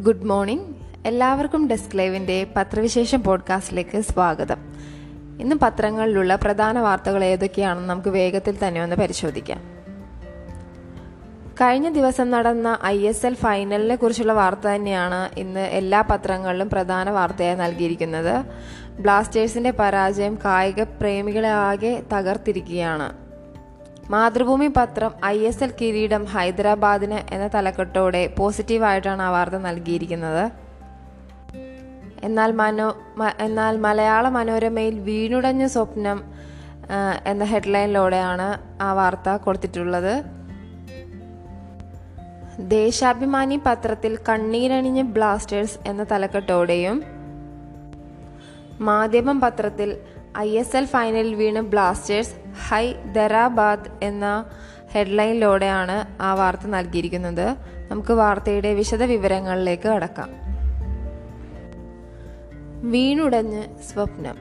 Good morning. എല്ലാവർക്കും desk ലൈവിന്റെ പത്രവിശേഷം പോഡ്കാസ്റ്റിലേക്ക് സ്വാഗതം. ഇന്ന് പത്രങ്ങളിലുള്ള പ്രധാന വാർത്തകൾ ഏതൊക്കെയാണെന്ന് നമുക്ക് വേഗത്തിൽ തന്നെ ഒന്ന് പരിശോധിക്കാം. കഴിഞ്ഞ ദിവസം നടന്ന ഐ എസ് എൽ ഫൈനലിനെ കുറിച്ചുള്ള വാർത്ത തന്നെയാണ് ഇന്ന് എല്ലാ പത്രങ്ങളിലും പ്രധാന വാർത്തയായി നൽകിയിരിക്കുന്നത്. ബ്ലാസ്റ്റേഴ്സിന്റെ പരാജയം കായിക പ്രേമികളെ ആകെ തകർത്തിരിക്കുകയാണ്. മാതൃഭൂമി പത്രം ഐ എസ് എൽ കിരീടം ഹൈദരാബാദിന് എന്ന തലക്കെട്ടോടെ പോസിറ്റീവായിട്ടാണ് ആ വാർത്ത നൽകിയിരിക്കുന്നത്. എന്നാൽ മനോ എന്നാൽ മലയാള മനോരമയിൽ വീണുടഞ്ഞ സ്വപ്നം എന്ന ഹെഡ്ലൈനിലൂടെയാണ് ആ വാർത്ത കൊടുത്തിട്ടുള്ളത്. ദേശാഭിമാനി പത്രത്തിൽ കണ്ണീരണിഞ്ഞ ബ്ലാസ്റ്റേഴ്സ് എന്ന തലക്കെട്ടോടെയും മാധ്യമം പത്രത്തിൽ ഐ എസ് എൽ ഫൈനലിൽ വീണ് ബ്ലാസ്റ്റേഴ്സ് ഹൈദരാബാദ് എന്ന ഹെഡ്ലൈനിലൂടെയാണ് ആ വാർത്ത നൽകിയിരിക്കുന്നത്. നമുക്ക് വാർത്തയുടെ വിശദ വിവരങ്ങളിലേക്ക് കടക്കാം. വീണുടഞ്ഞ് സ്വപ്നം.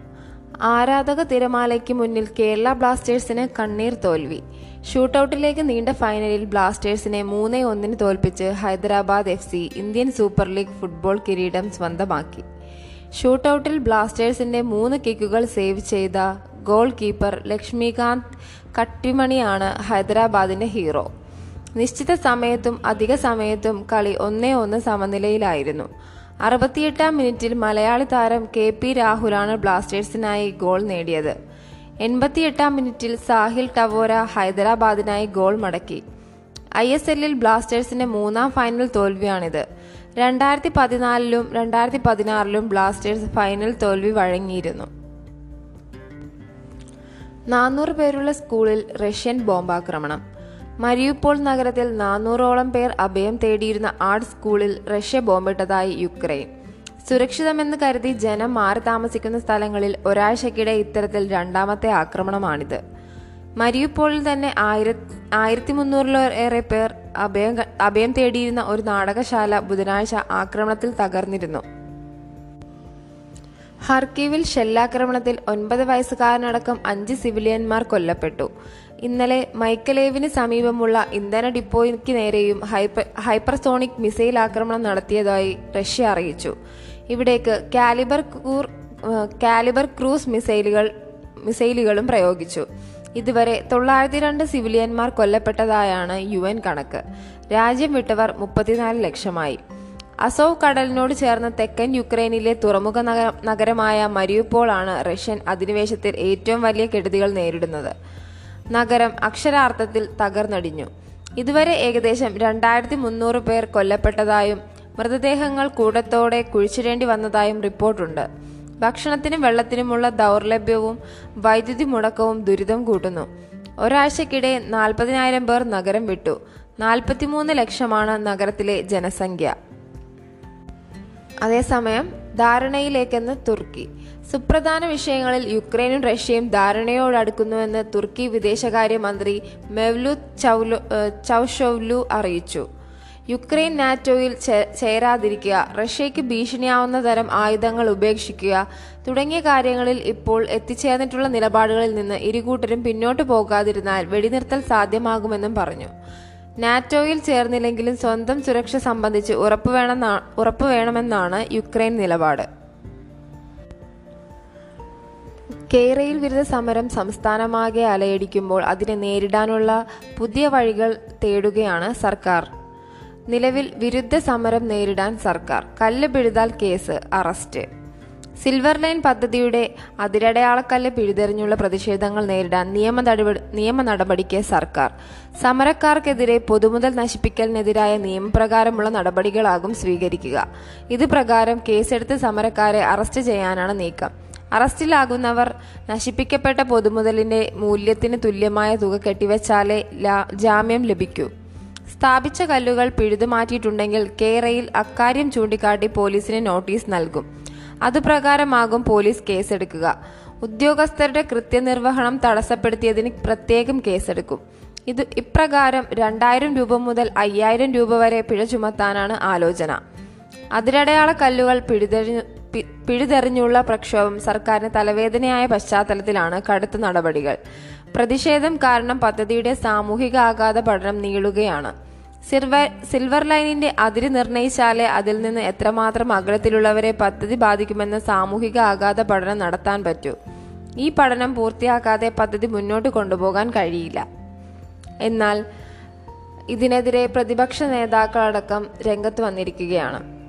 ആരാധക തിരമാലയ്ക്ക് മുന്നിൽ കേരള ബ്ലാസ്റ്റേഴ്സിന് കണ്ണീർ തോൽവി. ഷൂട്ടൌട്ടിലേക്ക് നീണ്ട ഫൈനലിൽ ബ്ലാസ്റ്റേഴ്സിനെ മൂന്നേ ഒന്നിന് തോൽപ്പിച്ച് Hyderabad F C Indian super league football കിരീടം സ്വന്തമാക്കി. ഷൂട്ടൌട്ടിൽ ബ്ലാസ്റ്റേഴ്സിന്റെ മൂന്ന് കിക്കുകൾ സേവ് ചെയ്ത ഗോൾ കീപ്പർ ലക്ഷ്മികാന്ത് കട്ടിമണിയാണ് ഹൈദരാബാദിന്റെ ഹീറോ. നിശ്ചിത സമയത്തും അധിക സമയത്തും കളി ഒന്നേ ഒന്ന് സമനിലയിലായിരുന്നു. അറുപത്തിയെട്ടാം മിനിറ്റിൽ മലയാളി താരം കെ പി രാഹുലാണ് ബ്ലാസ്റ്റേഴ്സിനായി ഗോൾ നേടിയത്. എൺപത്തിയെട്ടാം മിനിറ്റിൽ സാഹിൽ ടവോര ഹൈദരാബാദിനായി ഗോൾ മടക്കി. ഐ എസ് എല്ലിൽ ബ്ലാസ്റ്റേഴ്സിന്റെ മൂന്നാം ഫൈനൽ തോൽവിയാണിത്. രണ്ടായിരത്തി പതിനാലിലും രണ്ടായിരത്തി പതിനാറിലും ബ്ലാസ്റ്റേഴ്സ് ഫൈനൽ തോൽവി വഴങ്ങിയിരുന്നു. നാനൂറ് പേരുള്ള സ്കൂളിൽ റഷ്യൻ ബോംബാക്രമണം. മരിയുപ്പോൾ നഗരത്തിൽ നാനൂറോളം പേർ അഭയം തേടിയിരുന്ന ആർട്ട് സ്കൂളിൽ റഷ്യ ബോംബിട്ടതായി യുക്രൈൻ. സുരക്ഷിതമെന്ന് കരുതി ജനം മാറി താമസിക്കുന്ന സ്ഥലങ്ങളിൽ ഒരാഴ്ചക്കിടെ ഇത്തരത്തിൽ രണ്ടാമത്തെ ആക്രമണമാണിത്. മരിയുപ്പോളിൽ തന്നെ ആയിര ആയിരത്തി മുന്നൂറിലേറെ പേർ അഭയം അഭയം തേടിയിരുന്ന ഒരു നാടകശാല ബുധനാഴ്ച ആക്രമണത്തിൽ തകർന്നിരുന്നു. ഹർക്കീവിൽ ഷെല്ലാക്രമണത്തിൽ ഒൻപത് വയസ്സുകാരനടക്കം അഞ്ച് സിവിലിയന്മാർ കൊല്ലപ്പെട്ടു. ഇന്നലെ മൈക്കലേവിന് സമീപമുള്ള ഇന്ധന ഡിപ്പോയ്ക്ക് നേരെയും ഹൈപ്പർ ഹൈപ്പർസോണിക് മിസൈൽ ആക്രമണം നടത്തിയതായി റഷ്യ അറിയിച്ചു. ഇവിടേക്ക് കാലിബർ കൂർ കാലിബർ ക്രൂസ് മിസൈലുകൾ മിസൈലുകളും പ്രയോഗിച്ചു. ഇതുവരെ തൊള്ളായിരത്തി രണ്ട് സിവിലിയന്മാർ കൊല്ലപ്പെട്ടതായാണ് യു കണക്ക്. രാജ്യം വിട്ടവർ മുപ്പത്തിനാല് ലക്ഷമായി. അസോവ് കടലിനോട് ചേർന്ന തെക്കൻ യുക്രൈനിലെ തുറമുഖ നഗര- നഗരമായ മരിയുപ്പോൾ ആണ് റഷ്യൻ അധിനിവേശത്തിൽ ഏറ്റവും വലിയ കെടുതികൾ നേരിടുന്നത്. നഗരം അക്ഷരാർത്ഥത്തിൽ തകർന്നടിഞ്ഞു. ഇതുവരെ ഏകദേശം രണ്ടായിരത്തി മുന്നൂറ് പേർ കൊല്ലപ്പെട്ടതായും മൃതദേഹങ്ങൾ കൂടത്തോടെ കുഴിച്ചിടേണ്ടി വന്നതായും റിപ്പോർട്ടുണ്ട്. ഭക്ഷണത്തിനും വെള്ളത്തിനുമുള്ള ദൗർലഭ്യവും വൈദ്യുതി മുടക്കവും ദുരിതം കൂട്ടുന്നു. ഒരാഴ്ചക്കിടെ നാൽപ്പതിനായിരം പേർ നഗരം വിട്ടു. നാൽപ്പത്തിമൂന്ന് ലക്ഷമാണ് നഗരത്തിലെ ജനസംഖ്യ. അതേസമയം ധാരണയിലേക്കെന്ന് തുർക്കി. സുപ്രധാന വിഷയങ്ങളിൽ യുക്രൈനും റഷ്യയും ധാരണയോടടുക്കുന്നുവെന്ന് തുർക്കി വിദേശകാര്യമന്ത്രി മെവ്ലു ചൗലു ചൗഷോവ്ലു അറിയിച്ചു. യുക്രൈൻ നാറ്റോയിൽ ചേരാതിരിക്കുക റഷ്യയ്ക്ക് ഭീഷണിയാവുന്ന തരം ആയുധങ്ങൾ ഉപേക്ഷിക്കുക തുടങ്ങിയ കാര്യങ്ങളിൽ ഇപ്പോൾ എത്തിച്ചേർന്നിട്ടുള്ള നിലപാടുകളിൽ നിന്ന് ഇരുകൂട്ടരും പിന്നോട്ട് പോകാതിരുന്നാൽ വെടിനിർത്തൽ സാധ്യമാകുമെന്നും പറഞ്ഞു. നാറ്റോയിൽ ചേർന്നില്ലെങ്കിലും സ്വന്തം സുരക്ഷ സംബന്ധിച്ച് ഉറപ്പുവേണമെന്നാ ഉറപ്പുവേണമെന്നാണ് യുക്രൈൻ നിലപാട്. കേരയിൽ വിരുദ്ധ സമരം സംസ്ഥാനമാകെ അലയടിക്കുമ്പോൾ അതിനെ നേരിടാനുള്ള പുതിയ വഴികൾ തേടുകയാണ് സർക്കാർ. നിലവിൽ വിരുദ്ധ സമരം നേരിടാൻ സർക്കാർ. കല്ല് പിഴുതാൽ കേസ് അറസ്റ്റ്. സിൽവർ ലൈൻ പദ്ധതിയുടെ അതിരടയാളക്കല്ല് പിഴുതെറിഞ്ഞുള്ള പ്രതിഷേധങ്ങൾ നേരിടാൻ നിയമ നിയമ നടപടിക്ക് സർക്കാർ. സമരക്കാർക്കെതിരെ പൊതുമുതൽ നശിപ്പിക്കലിനെതിരായ നിയമപ്രകാരമുള്ള നടപടികളാകും സ്വീകരിക്കുക. ഇത് പ്രകാരം കേസെടുത്ത് സമരക്കാരെ അറസ്റ്റ് ചെയ്യാനാണ് നീക്കം. അറസ്റ്റിലാകുന്നവർ നശിപ്പിക്കപ്പെട്ട പൊതുമുതലിന്റെ മൂല്യത്തിന് തുല്യമായ തുക കെട്ടിവച്ചാലേ ജാമ്യം ലഭിക്കൂ. സ്ഥാപിച്ച കല്ലുകൾ പിഴുതുമാറ്റിയിട്ടുണ്ടെങ്കിൽ കേരയിൽ അക്കാര്യം ചൂണ്ടിക്കാട്ടി പോലീസിന് നോട്ടീസ് നൽകും. അതുപ്രകാരമാകും പോലീസ് കേസെടുക്കുക. ഉദ്യോഗസ്ഥരുടെ കൃത്യനിർവഹണം തടസ്സപ്പെടുത്തിയതിന് പ്രത്യേകം കേസെടുക്കും. ഇത് ഇപ്രകാരം രണ്ടായിരം രൂപ മുതൽ അയ്യായിരം രൂപ വരെ പിഴ ചുമത്താനാണ് ആലോചന. അതിരടയാള കല്ലുകൾ പിഴുതെറിഞ്ഞു പിഴുതെറിഞ്ഞുള്ള പ്രക്ഷോഭം സർക്കാരിന് തലവേദനയായ പശ്ചാത്തലത്തിലാണ് കടുത്ത നടപടികൾ. പ്രതിഷേധം കാരണം പദ്ധതിയുടെ സാമൂഹിക ആഘാത പഠനം നീളുകയാണ്. സിൽവർ സിൽവർ ലൈനിന്റെ അതിര് നിർണയിച്ചാലേ അതിൽ നിന്ന് എത്രമാത്രം അകലത്തിലുള്ളവരെ പദ്ധതി ബാധിക്കുമെന്ന സാമൂഹിക ആഘാത പഠനം നടത്താൻ പറ്റൂ. ഈ പഠനം പൂർത്തിയാക്കാതെ പദ്ധതി മുന്നോട്ട് കൊണ്ടുപോകാൻ കഴിയില്ല. എന്നാൽ ഇതിനെതിരെ പ്രതിപക്ഷ നേതാക്കളടക്കം രംഗത്ത് വന്നിരിക്കുകയാണ്.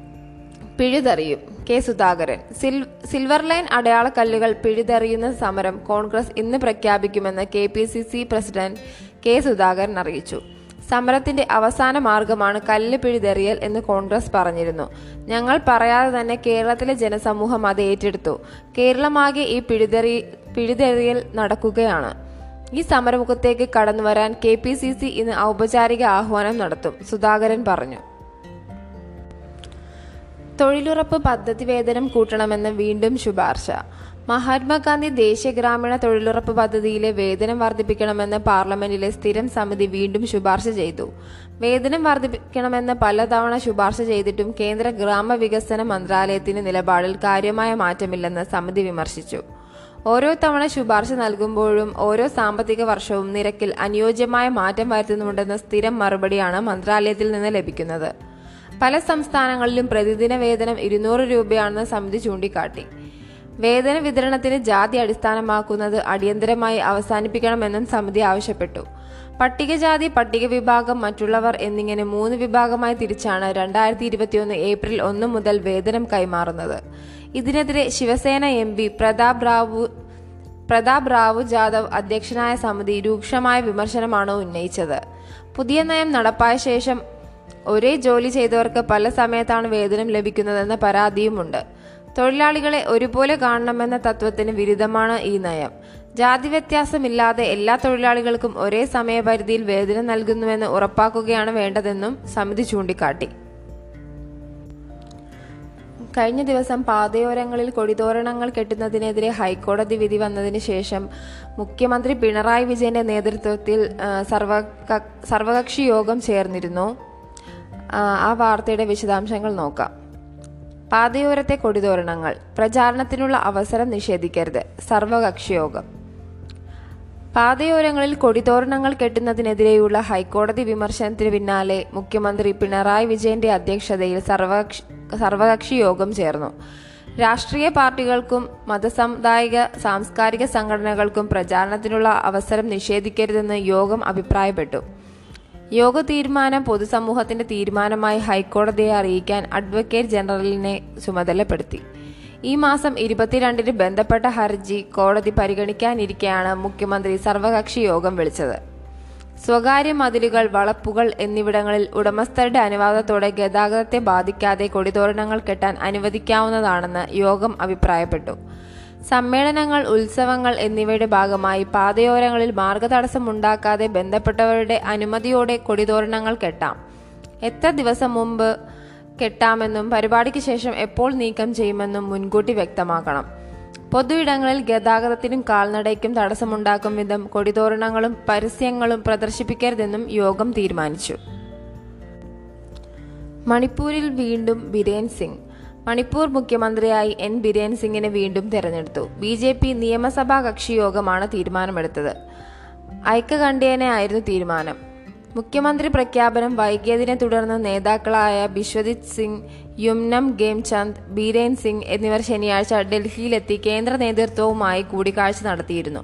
പിഴുതെറിയും. കെ സുധാകരൻ സിൽ സിൽവർ ലൈൻ അടയാളക്കല്ലുകൾ പിഴുതെറിയുന്ന സമരം കോൺഗ്രസ് ഇന്ന് പ്രഖ്യാപിക്കുമെന്ന് K P C C president K Sudhakaran അറിയിച്ചു. സമരത്തിന്റെ അവസാന മാർഗമാണ് കല്ല് പിഴുതെറിയൽ എന്ന് കോൺഗ്രസ് പറഞ്ഞിരുന്നു. ഞങ്ങൾ പറയാതെ തന്നെ കേരളത്തിലെ ജനസമൂഹം അത് ഏറ്റെടുത്തു. കേരളമാകെ ഈ പിഴുതെറി പിഴുതെറിയൽ നടക്കുകയാണ്. ഈ സമരമുഖത്തേക്ക് കടന്നുവരാൻ കെ പി സി സി ഇന്ന് ഔപചാരിക ആഹ്വാനം നടത്തും സുധാകരൻ പറഞ്ഞു. തൊഴിലുറപ്പ് പദ്ധതി വേതനം കൂട്ടണമെന്ന് വീണ്ടും ശുപാർശ. മഹാത്മാഗാന്ധി ദേശീയ ഗ്രാമീണ തൊഴിലുറപ്പ് പദ്ധതിയിലെ വേതനം വർദ്ധിപ്പിക്കണമെന്ന് പാർലമെന്റിലെ സ്ഥിരം സമിതി വീണ്ടും ശുപാർശ ചെയ്തു. വേതനം വർദ്ധിപ്പിക്കണമെന്ന് പലതവണ ശുപാർശ ചെയ്തിട്ടും കേന്ദ്ര ഗ്രാമവികസന മന്ത്രാലയത്തിന്റെ നിലപാടിൽ കാര്യമായ മാറ്റമില്ലെന്ന് സമിതി വിമർശിച്ചു. ഓരോ തവണ ശുപാർശ നൽകുമ്പോഴും ഓരോ സാമ്പത്തിക വർഷവും നിരക്കിൽ അനുയോജ്യമായ മാറ്റം വരുത്തുന്നുണ്ടെന്ന സ്ഥിരം മറുപടിയാണ് മന്ത്രാലയത്തിൽ നിന്ന് ലഭിക്കുന്നത്. പല സംസ്ഥാനങ്ങളിലും പ്രതിദിന വേതനം ഇരുന്നൂറ് രൂപയാണെന്ന് സമിതി ചൂണ്ടിക്കാട്ടി. വേതന വിതരണത്തിന് ജാതി അടിസ്ഥാനമാക്കുന്നത് അടിയന്തരമായി അവസാനിപ്പിക്കണമെന്നും സമിതി ആവശ്യപ്പെട്ടു. പട്ടികജാതി പട്ടിക വിഭാഗം മറ്റുള്ളവർ എന്നിങ്ങനെ മൂന്ന് വിഭാഗമായി തിരിച്ചാണ് രണ്ടായിരത്തി ഇരുപത്തിയൊന്ന് ഏപ്രിൽ ഒന്ന് മുതൽ വേതനം കൈമാറുന്നത്. ഇതിനെതിരെ ശിവസേന എം പി പ്രതാപ് റാവു പ്രതാപ് റാവു ജാദവ് അധ്യക്ഷനായ സമിതി രൂക്ഷമായ വിമർശനമാണ് ഉന്നയിച്ചത്. പുതിയ നയം നടപ്പായ ശേഷം ഒരേ ജോലി ചെയ്തവർക്ക് പല സമയത്താണ് വേതനം ലഭിക്കുന്നതെന്ന പരാതിയുമുണ്ട്. തൊഴിലാളികളെ ഒരുപോലെ കാണണമെന്ന തത്വത്തിന് വിരുദ്ധമാണ് ഈ നയം. ജാതി വ്യത്യാസമില്ലാതെ എല്ലാ തൊഴിലാളികൾക്കും ഒരേ സമയപരിധിയിൽ വേതനം നൽകുന്നുവെന്ന് ഉറപ്പാക്കുകയാണ് വേണ്ടതെന്നും സമിതി ചൂണ്ടിക്കാട്ടി. കഴിഞ്ഞ ദിവസം പാതയോരങ്ങളിൽ കൊടിതോരണങ്ങൾ കെട്ടുന്നതിനെതിരെ ഹൈക്കോടതി വിധി വന്നതിന് ശേഷം മുഖ്യമന്ത്രി പിണറായി വിജയന്റെ നേതൃത്വത്തിൽ സർവ സർവക- സർവകക്ഷി യോഗം ചേർന്നിരുന്നു. ആ വാർത്തയുടെ വിശദാംശങ്ങൾ നോക്കാം. പാതയോരത്തെ കൊടിതോരണങ്ങൾ. പ്രചാരണത്തിനുള്ള അവസരം നിഷേധിക്കരുത്. സർവകക്ഷിയോഗം. പാതയോരങ്ങളിൽ കൊടിതോരണങ്ങൾ കെട്ടുന്നതിനെതിരെയുള്ള ഹൈക്കോടതി വിമർശനത്തിന് പിന്നാലെ മുഖ്യമന്ത്രി പിണറായി വിജയന്റെ അധ്യക്ഷതയിൽ സർവകക്ഷി സർവകക്ഷി യോഗം ചേർന്നു. രാഷ്ട്രീയ പാർട്ടികൾക്കും മതസാമുദായിക സാംസ്കാരിക സംഘടനകൾക്കും പ്രചാരണത്തിനുള്ള അവസരം നിഷേധിക്കരുതെന്ന് യോഗം അഭിപ്രായപ്പെട്ടു. യോഗ തീരുമാനം പൊതുസമൂഹത്തിന്റെ തീരുമാനമായി ഹൈക്കോടതിയെ അറിയിക്കാൻ അഡ്വക്കേറ്റ് ജനറലിനെ ചുമതലപ്പെടുത്തി. ഈ മാസം ഇരുപത്തിരണ്ടിന് ബന്ധപ്പെട്ട ഹർജി കോടതി പരിഗണിക്കാനിരിക്കെയാണ് മുഖ്യമന്ത്രി സർവകക്ഷി യോഗം വിളിച്ചത്. സ്വകാര്യ മതിലുകൾ വളപ്പുകൾ എന്നിവിടങ്ങളിൽ ഉടമസ്ഥരുടെ അനുവാദത്തോടെ ഗതാഗതത്തെ ബാധിക്കാതെ കൊടിതോരണങ്ങൾ കെട്ടാൻ അനുവദിക്കാവുന്നതാണെന്ന് യോഗം അഭിപ്രായപ്പെട്ടു. സമ്മേളനങ്ങൾ ഉത്സവങ്ങൾ എന്നിവയുടെ ഭാഗമായി പാതയോരങ്ങളിൽ മാർഗതടസ്സമുണ്ടാക്കാതെ ബന്ധപ്പെട്ടവരുടെ അനുമതിയോടെ കൊടിതോരണങ്ങൾ കെട്ടാം. എത്ര ദിവസം മുമ്പ് കെട്ടാമെന്നും പരിപാടിക്ക് ശേഷം എപ്പോൾ നീക്കം ചെയ്യുമെന്നും മുൻകൂട്ടി വ്യക്തമാക്കണം. പൊതു ഇടങ്ങളിൽ ഗതാഗതത്തിനും കാൽനടയ്ക്കും തടസ്സമുണ്ടാക്കും വിധം കൊടിതോരണങ്ങളും പരസ്യങ്ങളും പ്രദർശിപ്പിക്കരുതെന്നും യോഗം തീരുമാനിച്ചു. മണിപ്പൂരിൽ വീണ്ടും ബിരേൻ സിംഗ്. മണിപ്പൂർ മുഖ്യമന്ത്രിയായി എൻ. ബിരേൻ സിംഗിനെ വീണ്ടും തെരഞ്ഞെടുത്തു. ബി ജെ പി നിയമസഭാ കക്ഷിയോഗമാണ് തീരുമാനമെടുത്തത്. ഐക്യകണ്ഠേനയായിരുന്നു തീരുമാനം. മുഖ്യമന്ത്രി പ്രഖ്യാപനം വൈകിയതിനെ തുടർന്ന് നേതാക്കളായ ബിശ്വജിത് സിംഗ് യുംനം ഗേംചന്ദ് ബീരേൻ സിംഗ് എന്നിവർ ശനിയാഴ്ച ഡൽഹിയിലെത്തി കേന്ദ്ര നേതൃത്വവുമായി കൂടിക്കാഴ്ച നടത്തിയിരുന്നു.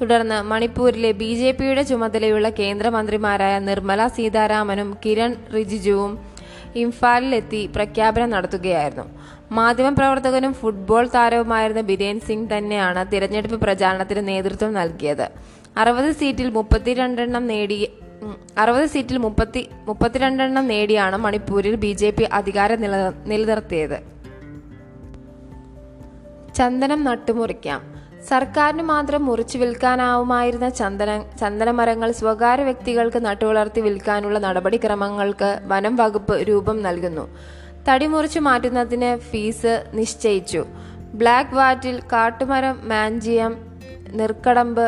തുടർന്ന് മണിപ്പൂരിലെ ബി ജെ പിയുടെ ചുമതലയുള്ള കേന്ദ്രമന്ത്രിമാരായ നിർമ്മല സീതാരാമനും കിരൺ റിജിജുവും ഇംഫാലിലെത്തി പ്രഖ്യാപനം നടത്തുകയായിരുന്നു. മാധ്യമപ്രവർത്തകനും ഫുട്ബോൾ താരവുമായിരുന്ന ബിരേൻ സിംഗ് തന്നെയാണ് തിരഞ്ഞെടുപ്പ് പ്രചാരണത്തിന് നേതൃത്വം നൽകിയത്. അറുപത് സീറ്റിൽ മുപ്പത്തിരണ്ടെണ്ണം നേടി അറുപത് സീറ്റിൽ മുപ്പത്തി മുപ്പത്തിരണ്ടെണ്ണം നേടിയാണ് മണിപ്പൂരിൽ ബി ജെ പി അധികാരം നില നിലനിർത്തിയത്. ചന്ദനം നട്ടുമുറിക്കാം. സർക്കാരിന് മാത്രം മുറിച്ചു വിൽക്കാനാവുമായിരുന്ന ചന്ദന ചന്ദനമരങ്ങൾ സ്വകാര്യ വ്യക്തികൾക്ക് നട്ടുവളർത്തി വിൽക്കാനുള്ള നടപടിക്രമങ്ങൾക്ക് വനം വകുപ്പ് രൂപം നൽകുന്നു. തടി മുറിച്ചു മാറ്റുന്നതിന് ഫീസ് നിശ്ചയിച്ചു. ബ്ലാക്ക് വാറ്റിൽ കാട്ടുമരം മാഞ്ചിയം നിർക്കടമ്പ്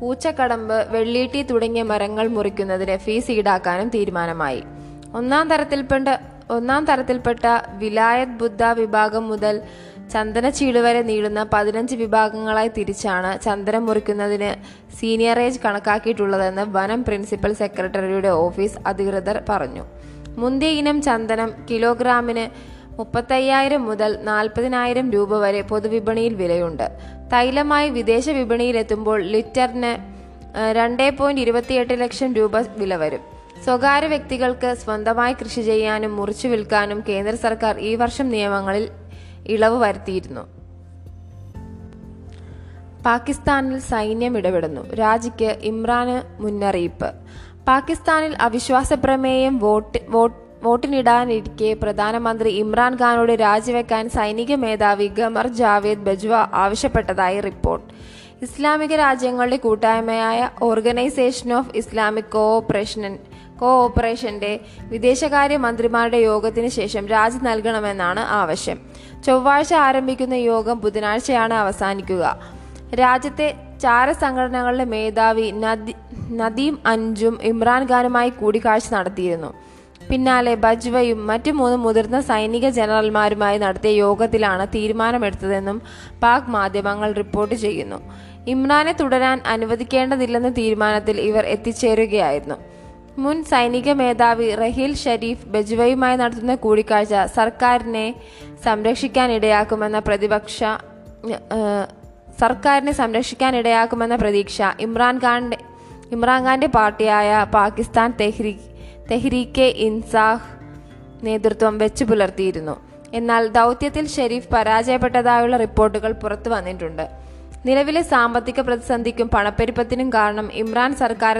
പൂച്ചക്കടമ്പ് വെള്ളീട്ടി തുടങ്ങിയ മരങ്ങൾ മുറിക്കുന്നതിന് ഫീസ് ഈടാക്കാനും തീരുമാനമായി. ഒന്നാം തരത്തിൽപ്പെട്ട ഒന്നാം തരത്തിൽപ്പെട്ട വിലായത് ബുദ്ധ വിഭാഗം മുതൽ ചന്ദനച്ചീട് വരെ നീളുന്ന പതിനഞ്ച് വിഭാഗങ്ങളായി തിരിച്ചാണ് ചന്ദനം മുറിക്കുന്നതിന് ഏജ് കണക്കാക്കിയിട്ടുള്ളതെന്ന് വനം പ്രിൻസിപ്പൽ സെക്രട്ടറിയുടെ ഓഫീസ് അധികൃതർ പറഞ്ഞു. മുന്തിയ ഇനം ചന്ദനം കിലോഗ്രാമിന് മുപ്പത്തയ്യായിരം മുതൽ നാൽപ്പതിനായിരം രൂപ വരെ പൊതുവിപണിയിൽ വിലയുണ്ട്. തൈലമായി വിദേശ വിപണിയിലെത്തുമ്പോൾ ലിറ്ററിന് രണ്ട് പോയിന്റ് ഇരുപത്തിയെട്ട് ലക്ഷം രൂപ വില വരും. സ്വകാര്യ വ്യക്തികൾക്ക് സ്വന്തമായി കൃഷി ചെയ്യാനും മുറിച്ചു വിൽക്കാനും കേന്ദ്ര സർക്കാർ ഈ വർഷം നിയമങ്ങളിൽ ഇളവ് വരുത്തിയിരുന്നു. പാകിസ്ഥാനിൽ സൈന്യം ഇടപെടുന്നു. രാജിക്ക് ഇമ്രാന് മുന്നറിയിപ്പ്. പാകിസ്ഥാനിൽ അവിശ്വാസ പ്രമേയം വോട്ട് വോട്ട് വോട്ടിനിടാനിരിക്കെ പ്രധാനമന്ത്രി ഇമ്രാൻഖാനോട് രാജിവെക്കാൻ സൈനിക മേധാവി ഗമർ ജാവേദ് ബജ്വ ആവശ്യപ്പെട്ടതായി റിപ്പോർട്ട്. ഇസ്ലാമിക രാജ്യങ്ങളുടെ കൂട്ടായ്മയായ ഓർഗനൈസേഷൻ ഓഫ് ഇസ്ലാമിക് കോഓപ്പറേഷൻ കോഓപ്പറേഷന്റെ വിദേശകാര്യ മന്ത്രിമാരുടെ യോഗത്തിന് ശേഷം രാജി നൽകണമെന്നാണ് ആവശ്യം. ചൊവ്വാഴ്ച ആരംഭിക്കുന്ന യോഗം ബുധനാഴ്ചയാണ് അവസാനിക്കുക. രാജ്യത്തെ ചാരസംഘടനകളുടെ മേധാവി നദീം അഞ്ചും ഇമ്രാൻഖാനുമായി കൂടിക്കാഴ്ച നടത്തിയിരുന്നു. പിന്നാലെ ബജ്വയും മറ്റു മൂന്ന് മുതിർന്ന സൈനിക ജനറൽമാരുമായി നടത്തിയ യോഗത്തിലാണ് തീരുമാനമെടുത്തതെന്നും പാക് മാധ്യമങ്ങൾ റിപ്പോർട്ട് ചെയ്യുന്നു. ഇമ്രാനെ തുടരാൻ അനുവദിക്കേണ്ടതില്ലെന്ന തീരുമാനത്തിൽ ഇവർ എത്തിച്ചേരുകയായിരുന്നു. മുൻ സൈനിക മേധാവി റഹീൽ ഷരീഫ് ബജ്വയുമായി നടത്തുന്ന കൂടിക്കാഴ്ച സർക്കാരിനെ സംരക്ഷിക്കാനിടയാക്കുമെന്ന പ്രതിപക്ഷ സർക്കാരിനെ സംരക്ഷിക്കാനിടയാക്കുമെന്ന പ്രതീക്ഷ ഇമ്രാൻഖാന്റെ ഇമ്രാൻഖാന്റെ പാർട്ടിയായ പാകിസ്ഥാൻ തെഹ്രീ തെഹ്രീക്കെ ഇൻസാഹ് നേതൃത്വം വെച്ചു പുലർത്തിയിരുന്നു. എന്നാൽ ദൗത്യത്തിൽ ഷെരീഫ് പരാജയപ്പെട്ടതായുള്ള റിപ്പോർട്ടുകൾ പുറത്തു വന്നിട്ടുണ്ട്. നിലവിലെ സാമ്പത്തിക പ്രതിസന്ധിക്കും പണപ്പെരുപ്പത്തിനും കാരണം ഇമ്രാൻ സർക്കാർ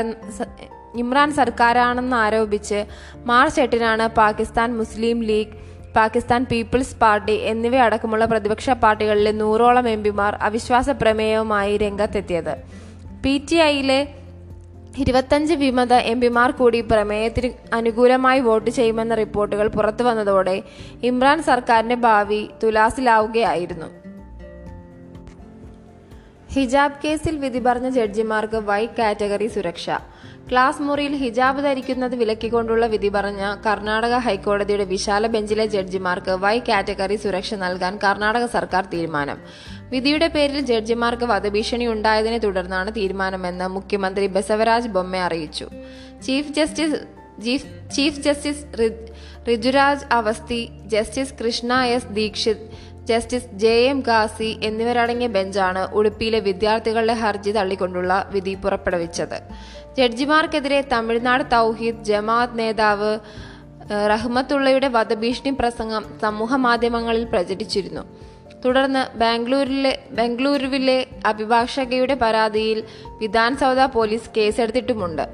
ഇമ്രാൻ സർക്കാരാണെന്ന് ആരോപിച്ച് മാർച്ച് എട്ടിനാണ് Pakistan Muslim League Pakistan people's party എന്നിവയടക്കമുള്ള പ്രതിപക്ഷ പാർട്ടികളിലെ നൂറോളം എം പിമാർ അവിശ്വാസ പ്രമേയവുമായി രംഗത്തെത്തിയത്. പി ടി ഐയിലെ ഇരുപത്തഞ്ച് വിമത എം പിമാർ കൂടി പ്രമേയത്തിന് അനുകൂലമായി വോട്ട് ചെയ്യുമെന്ന റിപ്പോർട്ടുകൾ പുറത്തു വന്നതോടെ ഇമ്രാൻ സർക്കാരിന്റെ ഭാവി തുലാസിലാവുകയായിരുന്നു. ഹിജാബ് കേസിൽ വിധി പറഞ്ഞ ജഡ്ജിമാർക്ക് വൈ കാറ്റഗറി സുരക്ഷ. ക്ലാസ് മുറിയിൽ ഹിജാബ് ധരിക്കുന്നത് വിലക്കിക്കൊണ്ടുള്ള വിധി പറഞ്ഞ കർണാടക ഹൈക്കോടതിയുടെ വിശാല ബെഞ്ചിലെ ജഡ്ജിമാർക്ക് വൈ കാറ്റഗറി സുരക്ഷ നൽകാൻ കർണാടക സർക്കാർ തീരുമാനം. വിധിയുടെ പേരിൽ ജഡ്ജിമാർക്ക് വധഭീഷണി ഉണ്ടായതിനെ തുടർന്നാണ് തീരുമാനമെന്ന് മുഖ്യമന്ത്രി ബസവരാജ് ബൊമ്മെ അറിയിച്ചു. Chief justice chief justice Rituraj Awasthi justice Krishna S Dixit justice J M Khazi എന്നിവരടങ്ങിയ ബെഞ്ചാണ് ഉടുപ്പിയിലെ വിദ്യാർത്ഥികളുടെ ഹർജി തള്ളിക്കൊണ്ടുള്ള വിധി പുറപ്പെടുവിച്ചത്. ജഡ്ജിമാർക്കെതിരെ തമിഴ്നാട് തൗഹീദ് ജമാഅത്ത് നേതാവ് റഹ്മത്തുള്ളയുടെ വധഭീഷണി പ്രസംഗം സമൂഹ മാധ്യമങ്ങളിൽ പ്രചരിച്ചിരുന്നു. തുടർന്ന് ബാംഗ്ലൂരിലെ ബംഗളൂരുവിലെ അഭിഭാഷകയുടെ പരാതിയിൽ വിധാൻസൗദ പോലീസ് കേസെടുത്തിട്ടുമുണ്ട്.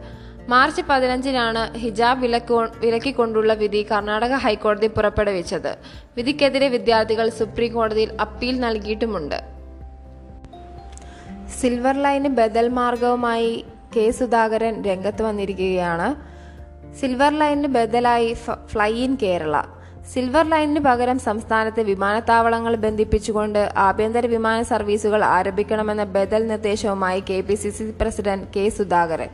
മാർച്ച് പതിനഞ്ചിനാണ് ഹിജാബ് വിലക്കോ വിലക്കിക്കൊണ്ടുള്ള വിധി കർണാടക ഹൈക്കോടതി പുറപ്പെടുവിച്ചത്. വിധിക്കെതിരെ വിദ്യാർത്ഥികൾ സുപ്രീം കോടതിയിൽ അപ്പീൽ നൽകിയിട്ടുമുണ്ട്. സിൽവർ ലൈന് ബദൽ മാർഗവുമായി കെ സുധാകരൻ രംഗത്ത് വന്നിരിക്കുകയാണ്. സിൽവർ ലൈനിന് ബദലായി ഫ്ലൈ ഇൻ കേരള. സിൽവർ ലൈനിന് പകരം സംസ്ഥാനത്തെ വിമാനത്താവളങ്ങൾ ബന്ധിപ്പിച്ചുകൊണ്ട് ആഭ്യന്തര വിമാന സർവീസുകൾ ആരംഭിക്കണമെന്ന ബദൽ നിർദ്ദേശവുമായി K P C C president K Sudhakaran.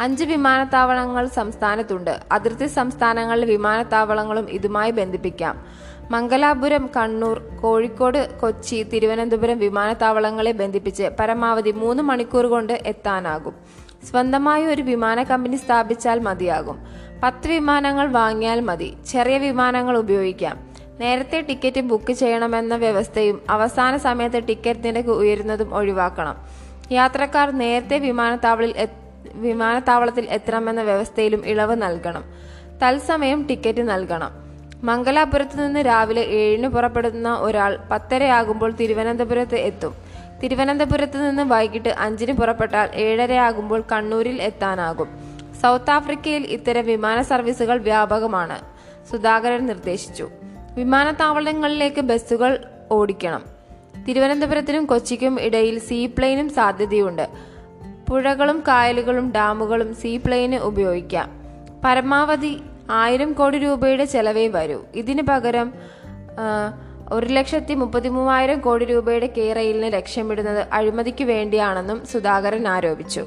അഞ്ച് വിമാനത്താവളങ്ങൾ സംസ്ഥാനത്തുണ്ട്. അതിർത്തി സംസ്ഥാനങ്ങളിലെ വിമാനത്താവളങ്ങളും ഇതുമായി ബന്ധിപ്പിക്കാം. മംഗലാപുരം കണ്ണൂർ കോഴിക്കോട് കൊച്ചി തിരുവനന്തപുരം വിമാനത്താവളങ്ങളെ ബന്ധിപ്പിച്ച് പരമാവധി മൂന്ന് മണിക്കൂർ കൊണ്ട് എത്താനാകും. സ്വന്തമായി ഒരു വിമാന കമ്പനി സ്ഥാപിച്ചാൽ മതിയാകും. പത്ത് വിമാനങ്ങൾ വാങ്ങിയാൽ മതി. ചെറിയ വിമാനങ്ങൾ ഉപയോഗിക്കാം. നേരത്തെ ടിക്കറ്റ് ബുക്ക് ചെയ്യണമെന്ന വ്യവസ്ഥയും അവസാന സമയത്ത് ടിക്കറ്റ് നിരക്ക് ഉയരുന്നതും ഒഴിവാക്കണം. യാത്രക്കാർ നേരത്തെ വിമാനത്താവളിൽ വിമാനത്താവളത്തിൽ എത്തണമെന്ന വ്യവസ്ഥയിലും ഇളവ് നൽകണം. തത്സമയം ടിക്കറ്റ് നൽകണം. മംഗലാപുരത്ത് നിന്ന് രാവിലെ ഏഴിന് പുറപ്പെടുന്ന ഒരാൾ പത്തരയാകുമ്പോൾ തിരുവനന്തപുരത്ത് എത്തും. തിരുവനന്തപുരത്ത് നിന്ന് വൈകിട്ട് അഞ്ചിന് പുറപ്പെട്ടാൽ ഏഴരയാകുമ്പോൾ കണ്ണൂരിൽ എത്താനാകും. സൗത്ത് ആഫ്രിക്കയിൽ ഇത്തരം വിമാന സർവീസുകൾ വ്യാപകമാണ്. സുധാകരൻ നിർദ്ദേശിച്ചു. വിമാനത്താവളങ്ങളിലേക്ക് ബസ്സുകൾ ഓടിക്കണം. തിരുവനന്തപുരത്തിനും കൊച്ചിക്കും ഇടയിൽ സീപ്ലെയിനും സാധ്യതയുണ്ട്. പുഴകളും കായലുകളും ഡാമുകളും സീപ്ലെയിന് ഉപയോഗിക്കാം. പരമാവധി ആയിരം കോടി രൂപയുടെ ചെലവേ വരൂ. ഇതിനു പകരം ഒരു ലക്ഷത്തി മുപ്പത്തി മൂവായിരം കോടി രൂപയുടെ കേരയിലിന് ലക്ഷ്യമിടുന്നത് അഴിമതിക്ക് വേണ്ടിയാണെന്നും സുധാകരൻ ആരോപിച്ചു.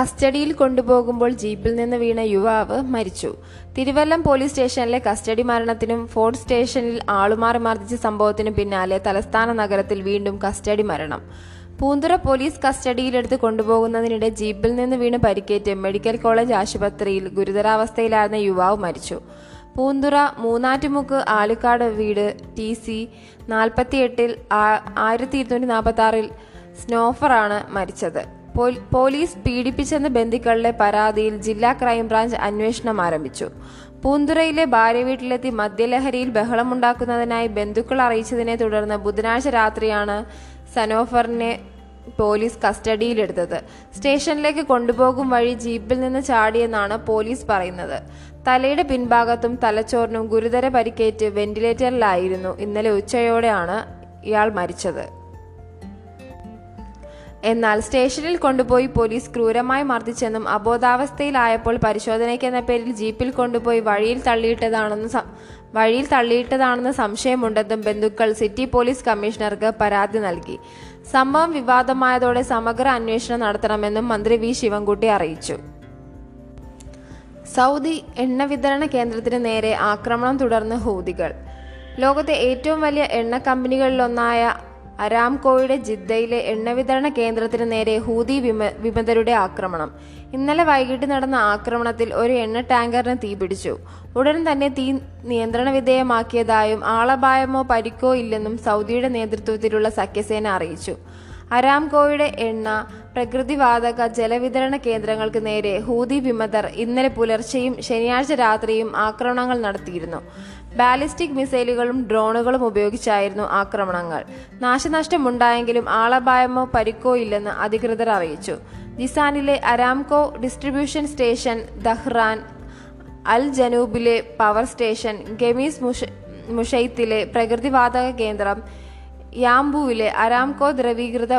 കസ്റ്റഡിയിൽ കൊണ്ടുപോകുമ്പോൾ ജീപ്പിൽ നിന്ന് വീണ യുവാവ് മരിച്ചു. തിരുവല്ലം പോലീസ് സ്റ്റേഷനിലെ കസ്റ്റഡി മരണത്തിനും ഫോർട്ട് സ്റ്റേഷനിൽ ആളുമാറി മർദ്ദിച്ച സംഭവത്തിനും പിന്നാലെ തലസ്ഥാന നഗരത്തിൽ വീണ്ടും കസ്റ്റഡി മരണം. പൂന്തുറ പോലീസ് കസ്റ്റഡിയിലെടുത്ത് കൊണ്ടുപോകുന്നതിനിടെ ജീപ്പിൽ നിന്ന് വീണ് പരിക്കേറ്റ് മെഡിക്കൽ കോളേജ് ആശുപത്രിയിൽ ഗുരുതരാവസ്ഥയിലായിരുന്ന യുവാവ് മരിച്ചു. പൂന്തുറ മൂന്നാറ്റുമുക്ക് ആലുക്കാട് വീട് ടി സി നാൽപ്പത്തിയെട്ടിൽ ആയിരത്തി ഇരുന്നൂറ്റി നാൽപ്പത്തി ആറിൽ സ്നോഫറാണ് മരിച്ചത്. പോലീസ് പീഡിപ്പിച്ചെന്ന ബന്ധുക്കളുടെ പരാതിയിൽ ജില്ലാ ക്രൈംബ്രാഞ്ച് അന്വേഷണം ആരംഭിച്ചു. പൂന്തുറയിലെ ഭാര്യ വീട്ടിലെത്തി മദ്യലഹരിയിൽ ബഹളമുണ്ടാക്കുന്നതിനായി ബന്ധുക്കൾ അറിയിച്ചതിനെ തുടർന്ന് ബുധനാഴ്ച രാത്രിയാണ് സനോഫറിനെ പോലീസ് കസ്റ്റഡിയിലെടുത്തത്. സ്റ്റേഷനിലേക്ക് കൊണ്ടുപോകും വഴി ജീപ്പിൽ നിന്ന് ചാടിയെന്നാണ് പോലീസ് പറയുന്നത്. തലയുടെ പിൻഭാഗത്തും തലച്ചോറിനും ഗുരുതര പരിക്കേറ്റ് വെന്റിലേറ്ററിലായിരുന്നു. ഇന്നലെ ഉച്ചയോടെയാണ് ഇയാൾ മരിച്ചത്. എന്നാൽ സ്റ്റേഷനിൽ കൊണ്ടുപോയി പോലീസ് ക്രൂരമായി മർദ്ദിച്ചെന്നും അബോധാവസ്ഥയിലായപ്പോൾ പരിശോധനയ്ക്കെന്ന പേരിൽ ജീപ്പിൽ കൊണ്ടുപോയി വഴിയിൽ തള്ളിയിട്ടതാണെന്ന് വഴിയിൽ തള്ളിയിട്ടതാണെന്ന് സംശയമുണ്ടെന്നും ബന്ധുക്കൾ സിറ്റി പോലീസ് കമ്മീഷണർക്ക് പരാതി നൽകി. സംഭവം വിവാദമായതോടെ സമഗ്ര അന്വേഷണം നടത്തണമെന്നും മന്ത്രി വി ശിവൻകുട്ടി അറിയിച്ചു. സൗദി എണ്ണ വിതരണ കേന്ദ്രത്തിന് നേരെ ആക്രമണം തുടർന്ന് ഹൂതികൾ. ലോകത്തെ ഏറ്റവും വലിയ എണ്ണ കമ്പനികളിലൊന്നായ അരാംകോയുടെ ജിദ്ദയിലെ എണ്ണ വിതരണ കേന്ദ്രത്തിന് നേരെ ഹൂതി വിമ വിമതരുടെ ആക്രമണം. ഇന്നലെ വൈകിട്ട് നടന്ന ആക്രമണത്തിൽ ഒരു എണ്ണ ടാങ്കറിന് തീപിടിച്ചു ഉടൻ തന്നെ തീ നിയന്ത്രണ വിധേയമാക്കിയതായും ആളപായമോ പരിക്കോ ഇല്ലെന്നും സൗദിയുടെ നേതൃത്വത്തിലുള്ള സഖ്യസേന അറിയിച്ചു. അരാംകോയുടെ എണ്ണ പ്രകൃതിവാതക ജലവിതരണ കേന്ദ്രങ്ങൾക്ക് നേരെ ഹൂതി വിമതർ ഇന്നലെ പുലർച്ചെയും ശനിയാഴ്ച രാത്രിയും ആക്രമണങ്ങൾ നടത്തിയിരുന്നു. ബാലിസ്റ്റിക് മിസൈലുകളും ഡ്രോണുകളും ഉപയോഗിച്ചായിരുന്നു ആക്രമണങ്ങൾ. നാശനഷ്ടമുണ്ടായെങ്കിലും ആളപായമോ പരിക്കോ ഇല്ലെന്ന് അധികൃതർ അറിയിച്ചു. ജിസാനിലെ അരാംകോ ഡിസ്ട്രിബ്യൂഷൻ സ്റ്റേഷൻ ദഹ്റാൻ അൽ ജനൂബിലെ പവർ സ്റ്റേഷൻ ഗമീസ് മുഷ മുഷൈത്തിലെ പ്രകൃതിവാതക കേന്ദ്രം യാംബുവിലെ അരാംകോ ദ്രവീകൃത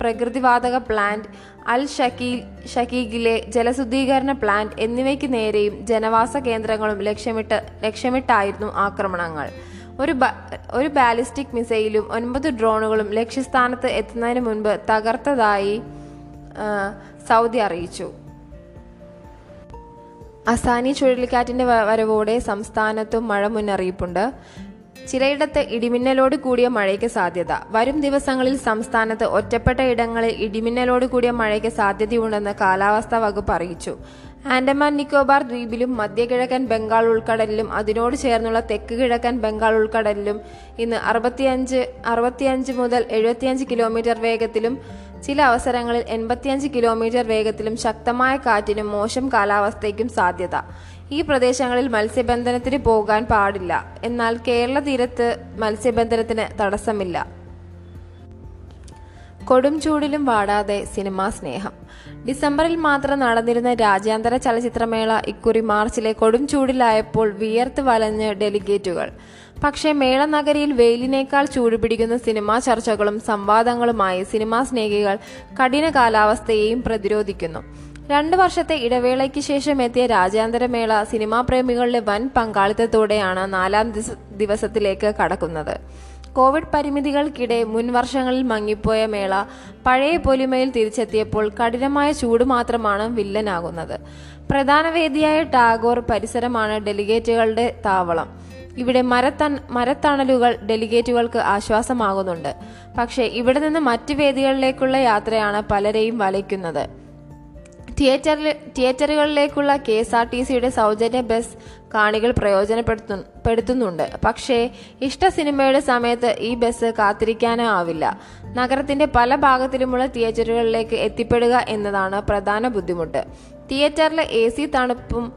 പ്രകൃതിവാതക പ്ലാന്റ് അൽ ഷക്കീൽ ഷക്കീഗിലെ ജലശുദ്ധീകരണ പ്ലാന്റ് എന്നിവയ്ക്ക് നേരെയും ജനവാസ കേന്ദ്രങ്ങളും ലക്ഷ്യമിട്ട് ലക്ഷ്യമിട്ടായിരുന്നു ആക്രമണങ്ങൾ. ഒരു ഒരു ബാലിസ്റ്റിക് മിസൈലും ഒൻപത് ഡ്രോണുകളും ലക്ഷ്യസ്ഥാനത്ത് എത്തുന്നതിന് മുൻപ് തകർത്തതായി സൗദി അറിയിച്ചു. അസാനി ചുഴലിക്കാറ്റിന്റെ വരവോടെ സംസ്ഥാനത്തും മഴ മുന്നറിയിപ്പുണ്ട്. ചിലയിടത്ത് ഇടിമിന്നലോട് കൂടിയ മഴയ്ക്ക് സാധ്യത. വരും ദിവസങ്ങളിൽ സംസ്ഥാനത്ത് ഒറ്റപ്പെട്ട ഇടങ്ങളിൽ ഇടിമിന്നലോട് കൂടിയ മഴയ്ക്ക് സാധ്യതയുണ്ടെന്ന് കാലാവസ്ഥാ വകുപ്പ് അറിയിച്ചു. ആൻഡമാൻ നിക്കോബാർ ദ്വീപിലും മധ്യകിഴക്കൻ ബംഗാൾ ഉൾക്കടലിലും അതിനോട് ചേർന്നുള്ള തെക്ക് കിഴക്കൻ ബംഗാൾ ഉൾക്കടലിലും ഇന്ന് അറുപത്തിയഞ്ച് അറുപത്തിയഞ്ച് മുതൽ എഴുപത്തിയഞ്ച് കിലോമീറ്റർ വേഗത്തിലും ചില അവസരങ്ങളിൽ എൺപത്തിയഞ്ച് കിലോമീറ്റർ വേഗത്തിലും ശക്തമായ കാറ്റിനും മോശം കാലാവസ്ഥയ്ക്കും സാധ്യത. ഈ പ്രദേശങ്ങളിൽ മത്സ്യബന്ധനത്തിന് പോകാൻ പാടില്ല. എന്നാൽ കേരള തീരത്ത് മത്സ്യബന്ധനത്തിന് തടസ്സമില്ല. കൊടും ചൂടിലും വാടാതെ സിനിമാ സ്നേഹം. ഡിസംബറിൽ മാത്രം നടന്നിരുന്ന രാജ്യാന്തര ചലച്ചിത്രമേള ഇക്കുറി മാർച്ചിലെ കൊടും ചൂടിലായപ്പോൾ വിയർത്ത് വലഞ്ഞ് ഡെലിഗേറ്റുകൾ. പക്ഷേ മേള നഗരിയിൽ വെയിലിനേക്കാൾ ചൂടുപിടിക്കുന്ന സിനിമാ ചർച്ചകളും സംവാദങ്ങളുമായി സിനിമാ സ്നേഹികൾ കഠിന കാലാവസ്ഥയെയും പ്രതിരോധിക്കുന്നു. രണ്ടു വർഷത്തെ ഇടവേളയ്ക്ക് ശേഷം എത്തിയ രാജ്യാന്തര മേള സിനിമാ പ്രേമികളുടെ വൻ പങ്കാളിത്തത്തോടെയാണ് നാലാം ദിവസ- ദിവസത്തിലേക്ക് കടക്കുന്നത്. കോവിഡ് പരിമിതികൾക്കിടെ മുൻ വർഷങ്ങളിൽ മങ്ങിപ്പോയ മേള പഴയ പൊലിമയിൽ തിരിച്ചെത്തിയപ്പോൾ കഠിനമായ ചൂട് മാത്രമാണ് വില്ലനാകുന്നത്. പ്രധാന വേദിയായ ടാഗോർ പരിസരമാണ് ഡെലിഗേറ്റുകളുടെ താവളം. ഇവിടെ മരത്തൺ മരത്തണലുകൾ ഡെലിഗേറ്റുകൾക്ക് ആശ്വാസമാകുന്നുണ്ട്. പക്ഷേ ഇവിടെ നിന്ന് മറ്റ് വേദികളിലേക്കുള്ള യാത്രയാണ് പലരെയും വലയ്ക്കുന്നത്. തിയേറ്ററിൽ തിയേറ്ററുകളിലേക്കുള്ള കെ എസ് ആർ ടി സിയുടെ സൗജന്യ ബസ് കാണികൾ പ്രയോജനപ്പെടുത്തു പെടുത്തുന്നുണ്ട്. പക്ഷേ ഇഷ്ട സിനിമയുടെ സമയത്ത് ഈ ബസ് കാത്തിരിക്കാനോ ആവില്ല. നഗരത്തിന്റെ പല ഭാഗത്തിലുമുള്ള തിയേറ്ററുകളിലേക്ക് എത്തിപ്പെടുക എന്നതാണ് പ്രധാന ബുദ്ധിമുട്ട്. തിയേറ്ററിലെ എ സി തണുപ്പും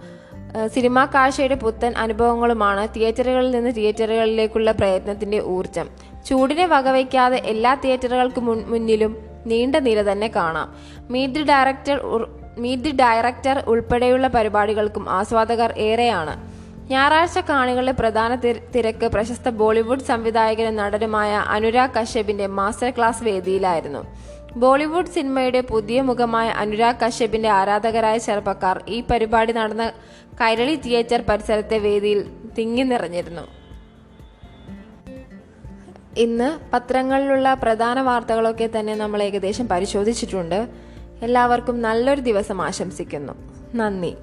സിനിമാ കാഴ്ചയുടെ പുത്തൻ അനുഭവങ്ങളുമാണ് തിയേറ്ററുകളിൽ നിന്ന് തിയേറ്ററുകളിലേക്കുള്ള പ്രയത്നത്തിന്റെ ഊർജം ചൂടിനെ വകവയ്ക്കാതെ എല്ലാ തിയേറ്ററുകൾക്ക് മുന്നിലും നീണ്ട നിര തന്നെ കാണാം. Meet the director meet the director ഉൾപ്പെടെയുള്ള പരിപാടികൾക്കും ആസ്വാദകർ ഏറെയാണ്. ഞായറാഴ്ച കാണികളുടെ പ്രധാന തിര- തിരക്ക് പ്രശസ്ത ബോളിവുഡ് സംവിധായകനും നടനുമായ അനുരാഗ് കശ്യപിന്റെ മാസ്റ്റർ ക്ലാസ് വേദിയിലായിരുന്നു. ബോളിവുഡ് സിനിമയുടെ പുതിയ മുഖമായ അനുരാഗ് കശ്യപിന്റെ ആരാധകരായ ചെറുപ്പക്കാർ ഈ പരിപാടി നടന്ന കൈരളി തിയേറ്റർ പരിസരത്തെ വേദിയിൽ തിങ്ങി നിറഞ്ഞിരുന്നു. ഇന്ന് പത്രങ്ങളിലുള്ള പ്രധാന വാർത്തകളൊക്കെ തന്നെ നമ്മൾ ഏകദേശം പരിശോധിച്ചിട്ടുണ്ട്. എല്ലാവർക്കും നല്ലൊരു ദിവസം ആശംസിക്കുന്നു. നന്ദി.